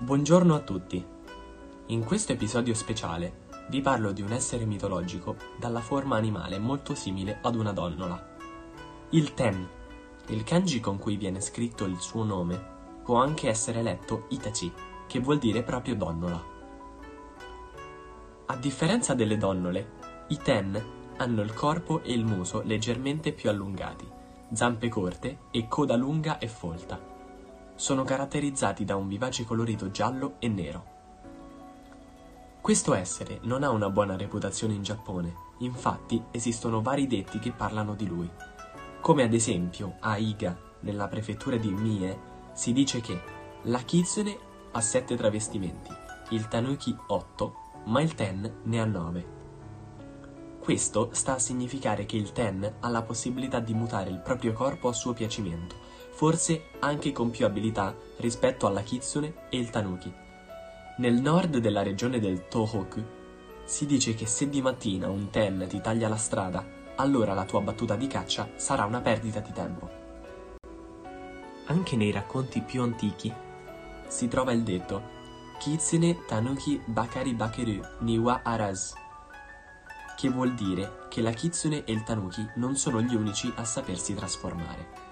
Buongiorno a tutti. In questo episodio speciale vi parlo di un essere mitologico dalla forma animale molto simile ad una donnola. Il Ten, il kanji con cui viene scritto il suo nome, può anche essere letto Itachi, che vuol dire proprio donnola. A differenza delle donnole, i Ten hanno il corpo e il muso leggermente più allungati, zampe corte e coda lunga e folta sono caratterizzati da un vivace colorito giallo e nero. Questo essere non ha una buona reputazione in Giappone, infatti esistono vari detti che parlano di lui. Come ad esempio a Iga, nella prefettura di Mie, si dice che la kitsune ha sette travestimenti, il tanuki 8, ma il ten ne ha 9. Questo sta a significare che il ten ha la possibilità di mutare il proprio corpo a suo piacimento forse anche con più abilità rispetto alla kitsune e il tanuki. Nel nord della regione del Tohoku si dice che se di mattina un ten ti taglia la strada, allora la tua battuta di caccia sarà una perdita di tempo. Anche nei racconti più antichi si trova il detto Kitsune Tanuki Bakari Bakeru Niwa Araz, che vuol dire che la kitsune e il tanuki non sono gli unici a sapersi trasformare.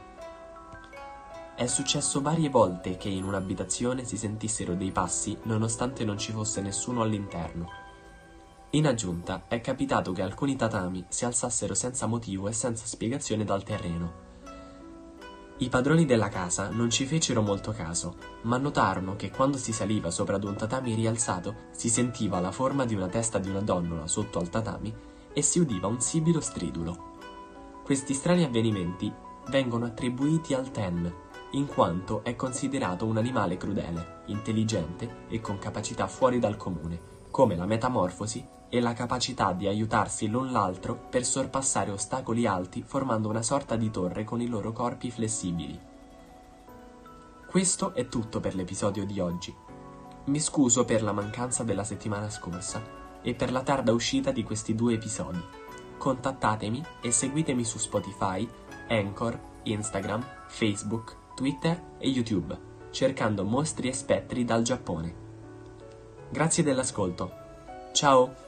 È successo varie volte che in un'abitazione si sentissero dei passi nonostante non ci fosse nessuno all'interno. In aggiunta, è capitato che alcuni tatami si alzassero senza motivo e senza spiegazione dal terreno. I padroni della casa non ci fecero molto caso, ma notarono che quando si saliva sopra ad un tatami rialzato si sentiva la forma di una testa di una donnola sotto al tatami e si udiva un sibilo stridulo. Questi strani avvenimenti vengono attribuiti al Ten, in quanto è considerato un animale crudele, intelligente e con capacità fuori dal comune, come la metamorfosi e la capacità di aiutarsi l'un l'altro per sorpassare ostacoli alti formando una sorta di torre con i loro corpi flessibili. Questo è tutto per l'episodio di oggi. Mi scuso per la mancanza della settimana scorsa e per la tarda uscita di questi due episodi. Contattatemi e seguitemi su Spotify, Anchor, Instagram, Facebook Twitter e YouTube, cercando mostri e spettri dal Giappone. Grazie dell'ascolto. Ciao!